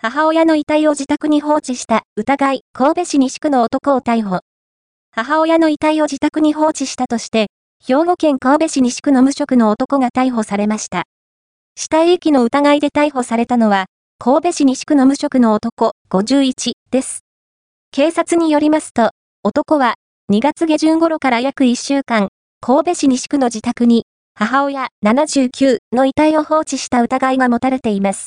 母親の遺体を自宅に放置した疑い、神戸市西区の男を逮捕。母親の遺体を自宅に放置したとして、兵庫県神戸市西区の無職の男が逮捕されました。死体遺棄の疑いで逮捕されたのは、神戸市西区の無職の男51です。警察によりますと、男は2月下旬頃から約1週間、神戸市西区の自宅に母親79の遺体を放置した疑いが持たれています。